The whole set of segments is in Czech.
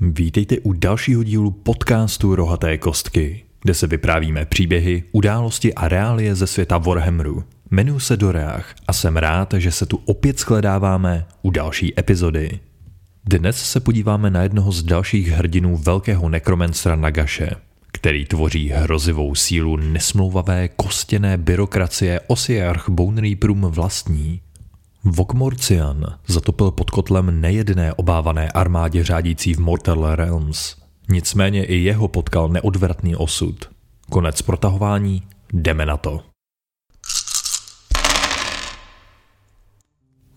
Vítejte u dalšího dílu podcastu Rohaté kostky, kde se vyprávíme příběhy, události a reálie ze světa Warhammeru. Jmenuji se Doreach a jsem rád, že se tu opět shledáváme u další epizody. Dnes se podíváme na jednoho z dalších hrdinů velkého nekromenstra Nagaše, který tvoří hrozivou sílu nesmlouvavé kostěné byrokracie Osiarch Bone Reaperům vlastní. Vokmorcian zatopil pod kotlem nejedné obávané armádě řádící v Mortal Realms. Nicméně i jeho potkal neodvratný osud. Konec protahování, jdeme na to.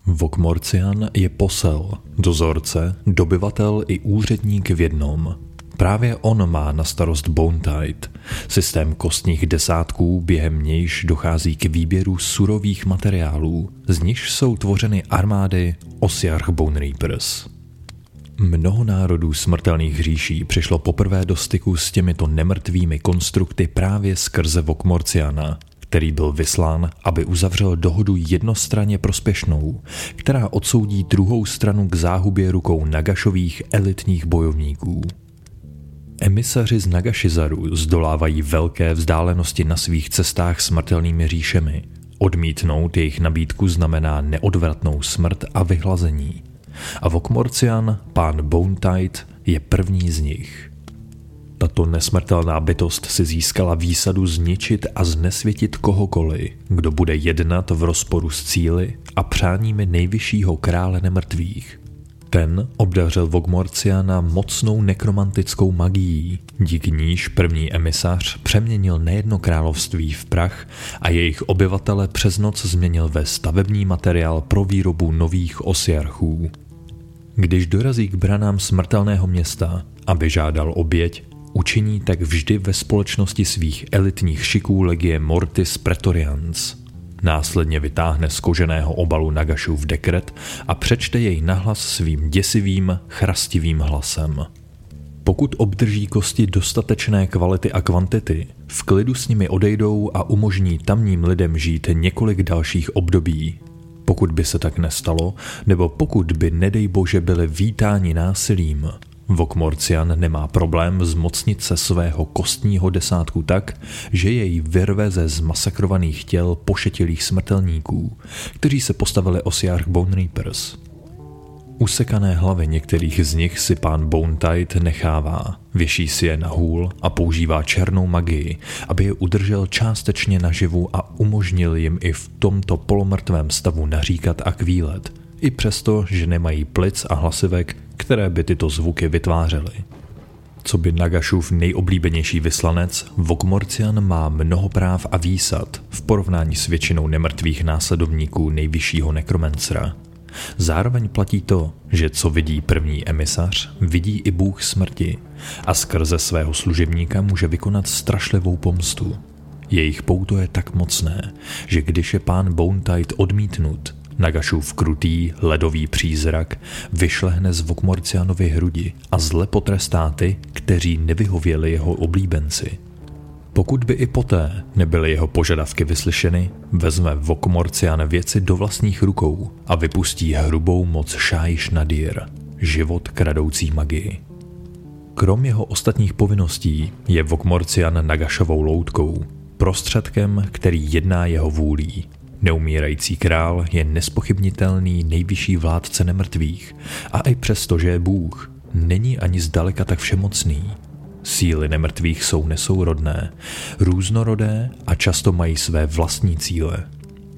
Vokmorcian je posel, dozorce, dobyvatel i úředník v jednom. Právě on má na starost Bone Tide, systém kostních desátků, během nějž dochází k výběru surových materiálů, z nichž jsou tvořeny armády Osiarch Bone Reapers. Mnoho národů smrtelných říší přišlo poprvé do styku s těmito nemrtvými konstrukty právě skrze Vokmorciana, který byl vyslán, aby uzavřel dohodu jednostranně prospěšnou, která odsoudí druhou stranu k záhubě rukou Nagašových elitních bojovníků. Emisaři z Nagashizaru zdolávají velké vzdálenosti na svých cestách smrtelnými říšemi. Odmítnout jejich nabídku znamená neodvratnou smrt a vyhlazení. A Vokmorcian, pán Bone Tide, je první z nich – tato nesmrtelná bytost si získala výsadu zničit a znesvětit kohokoliv, kdo bude jednat v rozporu s cíly a přáními nejvyššího krále nemrtvých. Ten obdařil Vogmorciana mocnou nekromantickou magií, díky níž první emisař přeměnil nejedno království v prach a jejich obyvatele přes noc změnil ve stavební materiál pro výrobu nových osiarchů. Když dorazí k branám smrtelného města, aby žádal oběť, Učiní tak vždy ve společnosti svých elitních šiků legie Mortis Pretorians. Následně vytáhne z koženého obalu Nagašův dekret a přečte jej nahlas svým děsivým, chrastivým hlasem. Pokud obdrží kosti dostatečné kvality a kvantity, v klidu s nimi odejdou a umožní tamním lidem žít několik dalších období. Pokud by se tak nestalo, nebo pokud by nedej bože byli vítáni násilím, Vokmorcian nemá problém zmocnit se svého kostního desátku tak, že jej vyrve ze zmasakrovaných těl pošetilých smrtelníků, kteří se postavili Osiarch Bone Reapers. Usekané hlavy některých z nich si pán Bone Tide nechává, věší si je na hůl a používá černou magii, aby je udržel částečně naživu a umožnil jim i v tomto polomrtvém stavu naříkat a kvílet, i přesto, že nemají plic a hlasivek, které by tyto zvuky vytvářely. Co by Nagašův nejoblíbenější vyslanec, Vokmorcian má mnoho práv a výsad v porovnání s většinou nemrtvých následovníků nejvyššího nekromencera. Zároveň platí to, že co vidí první emisař, vidí i bůh smrti a skrze svého služebníka může vykonat strašlivou pomstu. Jejich pouto je tak mocné, že když je pán Bone odmítnut, Nagašův krutý, ledový přízrak vyšlehne z Vokmorcianovy hrudi a zle potrestá ty, kteří nevyhověli jeho oblíbenci. Pokud by i poté nebyly jeho požadavky vyslyšeny, vezme Vokmorcian věci do vlastních rukou a vypustí hrubou moc Šájiš Nadir, život kradoucí magii. Krom jeho ostatních povinností je Vokmorcian Nagašovou loutkou, prostředkem, který jedná jeho vůlí Neumírající král je nespochybnitelný nejvyšší vládce nemrtvých a i přesto, že je Bůh, není ani zdaleka tak všemocný. Síly nemrtvých jsou nesourodné, různorodé a často mají své vlastní cíle.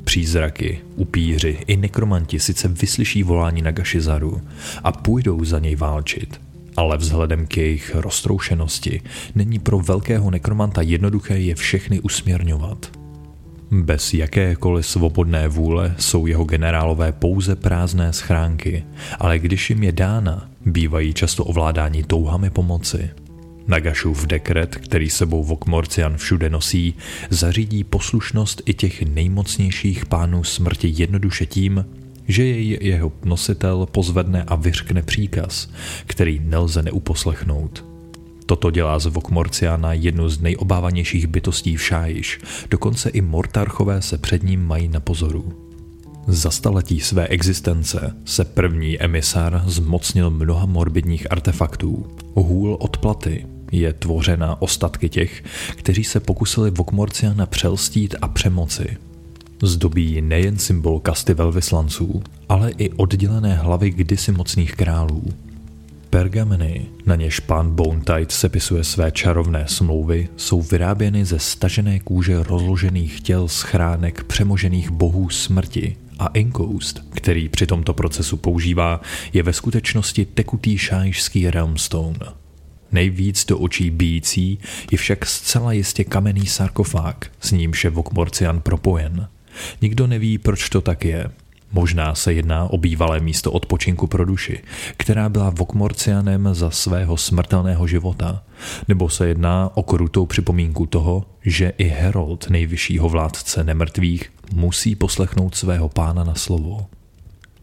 Přízraky, upíři i nekromanti sice vyslyší volání na Gašizaru a půjdou za něj válčit, ale vzhledem k jejich roztroušenosti není pro velkého nekromanta jednoduché je všechny usměrňovat – bez jakékoliv svobodné vůle jsou jeho generálové pouze prázdné schránky, ale když jim je dána, bývají často ovládáni touhami pomoci. Nagašův dekret, který sebou Vokmorcian všude nosí, zařídí poslušnost i těch nejmocnějších pánů smrti jednoduše tím, že jej jeho nositel pozvedne a vyřkne příkaz, který nelze neuposlechnout. Toto dělá z Vokmorciana jednu z nejobávanějších bytostí v Šájiš, dokonce i Mortarchové se před ním mají na pozoru. Za staletí své existence se první emisár zmocnil mnoha morbidních artefaktů. Hůl odplaty je tvořena ostatky těch, kteří se pokusili Vokmorciana přelstít a přemoci. Zdobí nejen symbol kasty velvyslanců, ale i oddělené hlavy kdysi mocných králů. Pergameny, na něž pán Bone sepisuje své čarovné smlouvy, jsou vyráběny ze stažené kůže rozložených těl schránek přemožených bohů smrti a Inkoust, který při tomto procesu používá, je ve skutečnosti tekutý šájšský Realmstone. Nejvíc do očí bíjící je však zcela jistě kamenný sarkofág, s nímž je Vokmorcian propojen. Nikdo neví, proč to tak je, Možná se jedná o bývalé místo odpočinku pro duši, která byla Vokmorcianem za svého smrtelného života, nebo se jedná o krutou připomínku toho, že i Herold, nejvyššího vládce nemrtvých, musí poslechnout svého pána na slovo.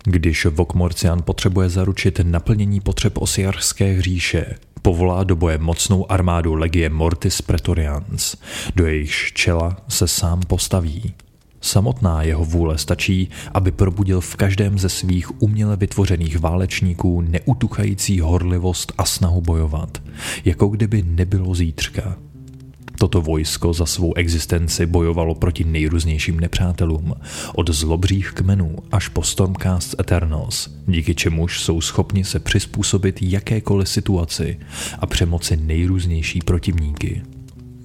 Když Vokmorcian potřebuje zaručit naplnění potřeb osiarské říše, povolá do boje mocnou armádu legie Mortis Pretorians, do jejichž čela se sám postaví. Samotná jeho vůle stačí, aby probudil v každém ze svých uměle vytvořených válečníků neutuchající horlivost a snahu bojovat, jako kdyby nebylo zítřka. Toto vojsko za svou existenci bojovalo proti nejrůznějším nepřátelům, od zlobřích kmenů až po Stormcast Eternals, díky čemuž jsou schopni se přizpůsobit jakékoliv situaci a přemoci nejrůznější protivníky.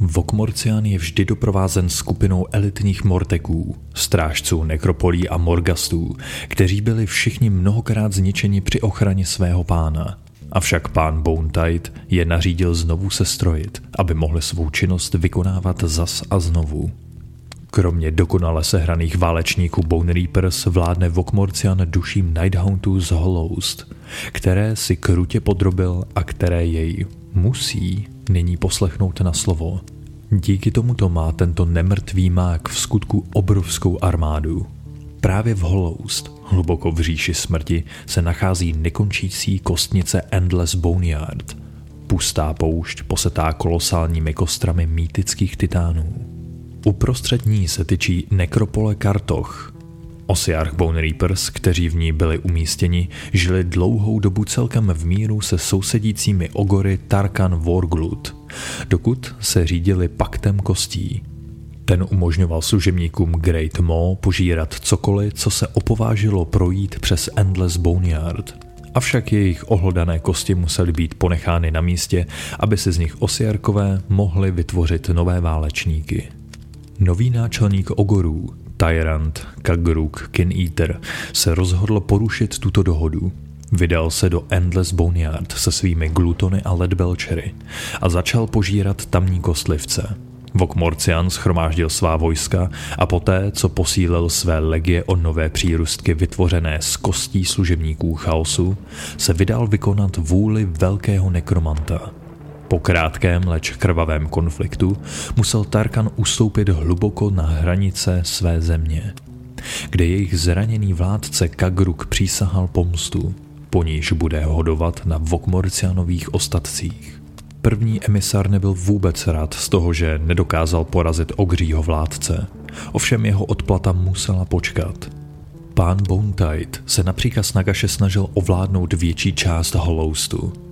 Vokmorcián je vždy doprovázen skupinou elitních morteků, strážců nekropolí a morgastů, kteří byli všichni mnohokrát zničeni při ochraně svého pána. Avšak pán Bone je nařídil znovu se strojit, aby mohli svou činnost vykonávat zas a znovu. Kromě dokonale sehraných válečníků Bone Reapers vládne Vokmorcian duším Nighthoundů z Hollowst, které si krutě podrobil a které jej musí nyní poslechnout na slovo. Díky tomuto má tento nemrtvý mák v skutku obrovskou armádu. Právě v Hollowst, hluboko v říši smrti, se nachází nekončící kostnice Endless Boneyard, pustá poušť posetá kolosálními kostrami mýtických titánů. Uprostřed ní se tyčí nekropole Kartoch, Osiarch Bone Reapers, kteří v ní byli umístěni, žili dlouhou dobu celkem v míru se sousedícími ogory Tarkan Vorglut, dokud se řídili paktem kostí. Ten umožňoval služebníkům Great Mo požírat cokoliv, co se opovážilo projít přes Endless Boneyard. Avšak jejich ohlodané kosti musely být ponechány na místě, aby si z nich osiarkové mohli vytvořit nové válečníky. Nový náčelník ogorů, Tyrant Kagruk Kin-Eater se rozhodl porušit tuto dohodu. Vydal se do Endless Boneyard se svými glutony a ledbelčery a začal požírat tamní kostlivce. Vokmorcian schromáždil svá vojska a poté, co posílil své legie o nové přírůstky vytvořené z kostí služebníků chaosu, se vydal vykonat vůli velkého nekromanta – po krátkém, leč krvavém konfliktu musel Tarkan ustoupit hluboko na hranice své země, kde jejich zraněný vládce Kagruk přísahal pomstu, po níž bude hodovat na Vokmorcianových ostatcích. První emisár nebyl vůbec rád z toho, že nedokázal porazit ogřího vládce, ovšem jeho odplata musela počkat. Pán Bontide se na příkaz Nagaše snažil ovládnout větší část Hollowstu,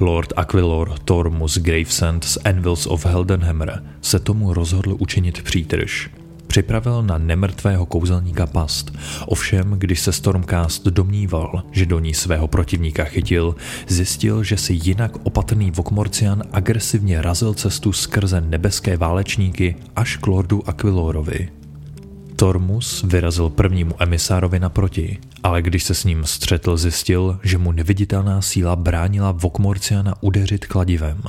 Lord Aquilor Tormus Gravesend z Anvils of Heldenhammer se tomu rozhodl učinit přítrž. Připravil na nemrtvého kouzelníka past, ovšem když se Stormcast domníval, že do ní svého protivníka chytil, zjistil, že si jinak opatrný Vokmorcian agresivně razil cestu skrze nebeské válečníky až k Lordu Aquilorovi. Tormus vyrazil prvnímu emisárovi naproti, ale když se s ním střetl, zjistil, že mu neviditelná síla bránila Vokmorciana udeřit kladivem.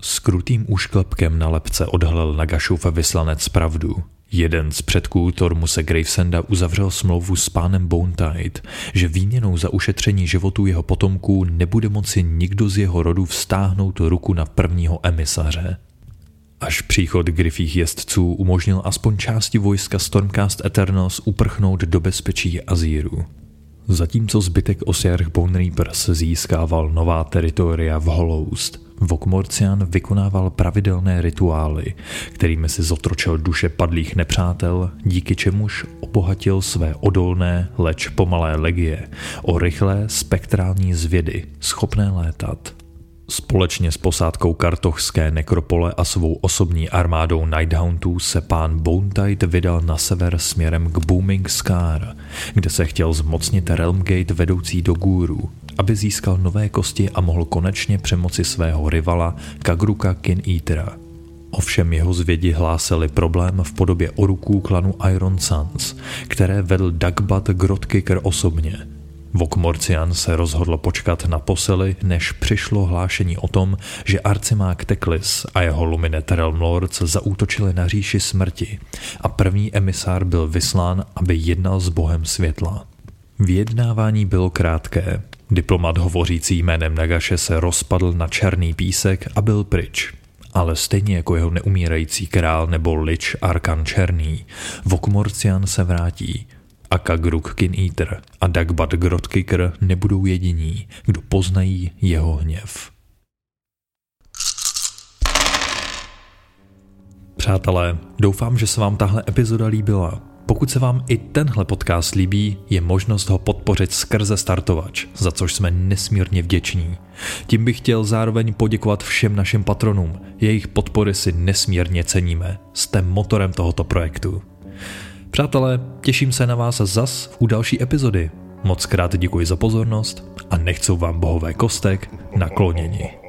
S krutým úšklepkem na lepce odhalil Nagašův vyslanec pravdu. Jeden z předků Tormuse Gravesenda uzavřel smlouvu s pánem Bonetide, že výměnou za ušetření životů jeho potomků nebude moci nikdo z jeho rodu vztáhnout ruku na prvního emisaře. Až příchod Griffých jezdců umožnil aspoň části vojska Stormcast Eternals uprchnout do bezpečí Azíru. Zatímco zbytek Osiarch Bone Reapers získával nová teritoria v Hollowst, Vokmorcian vykonával pravidelné rituály, kterými si zotročil duše padlých nepřátel, díky čemuž obohatil své odolné, leč pomalé legie o rychlé spektrální zvědy, schopné létat. Společně s posádkou kartochské nekropole a svou osobní armádou Nighthoundů se pán Bonetide vydal na sever směrem k Booming Scar, kde se chtěl zmocnit Realmgate vedoucí do Guru, aby získal nové kosti a mohl konečně přemoci svého rivala Kagruka Kin Eatera. Ovšem jeho zvědi hlásili problém v podobě oruků klanu Iron Suns, které vedl Dagbat Grotkicker osobně – Vokmorcian se rozhodl počkat na posily, než přišlo hlášení o tom, že arcimák Teklis a jeho Luminet Realm Lords zaútočili na říši smrti a první emisár byl vyslán, aby jednal s bohem světla. Vyjednávání bylo krátké. Diplomat hovořící jménem Nagaše se rozpadl na černý písek a byl pryč. Ale stejně jako jeho neumírající král nebo lič Arkan Černý, Vokmorcian se vrátí – a Kagruk Eater a Dagbat Grotkicker nebudou jediní, kdo poznají jeho hněv. Přátelé, doufám, že se vám tahle epizoda líbila. Pokud se vám i tenhle podcast líbí, je možnost ho podpořit skrze startovač, za což jsme nesmírně vděční. Tím bych chtěl zároveň poděkovat všem našim patronům, jejich podpory si nesmírně ceníme. Jste motorem tohoto projektu. Přátelé, těším se na vás zas u další epizody. Moc krát děkuji za pozornost a nechcou vám bohové kostek nakloněni.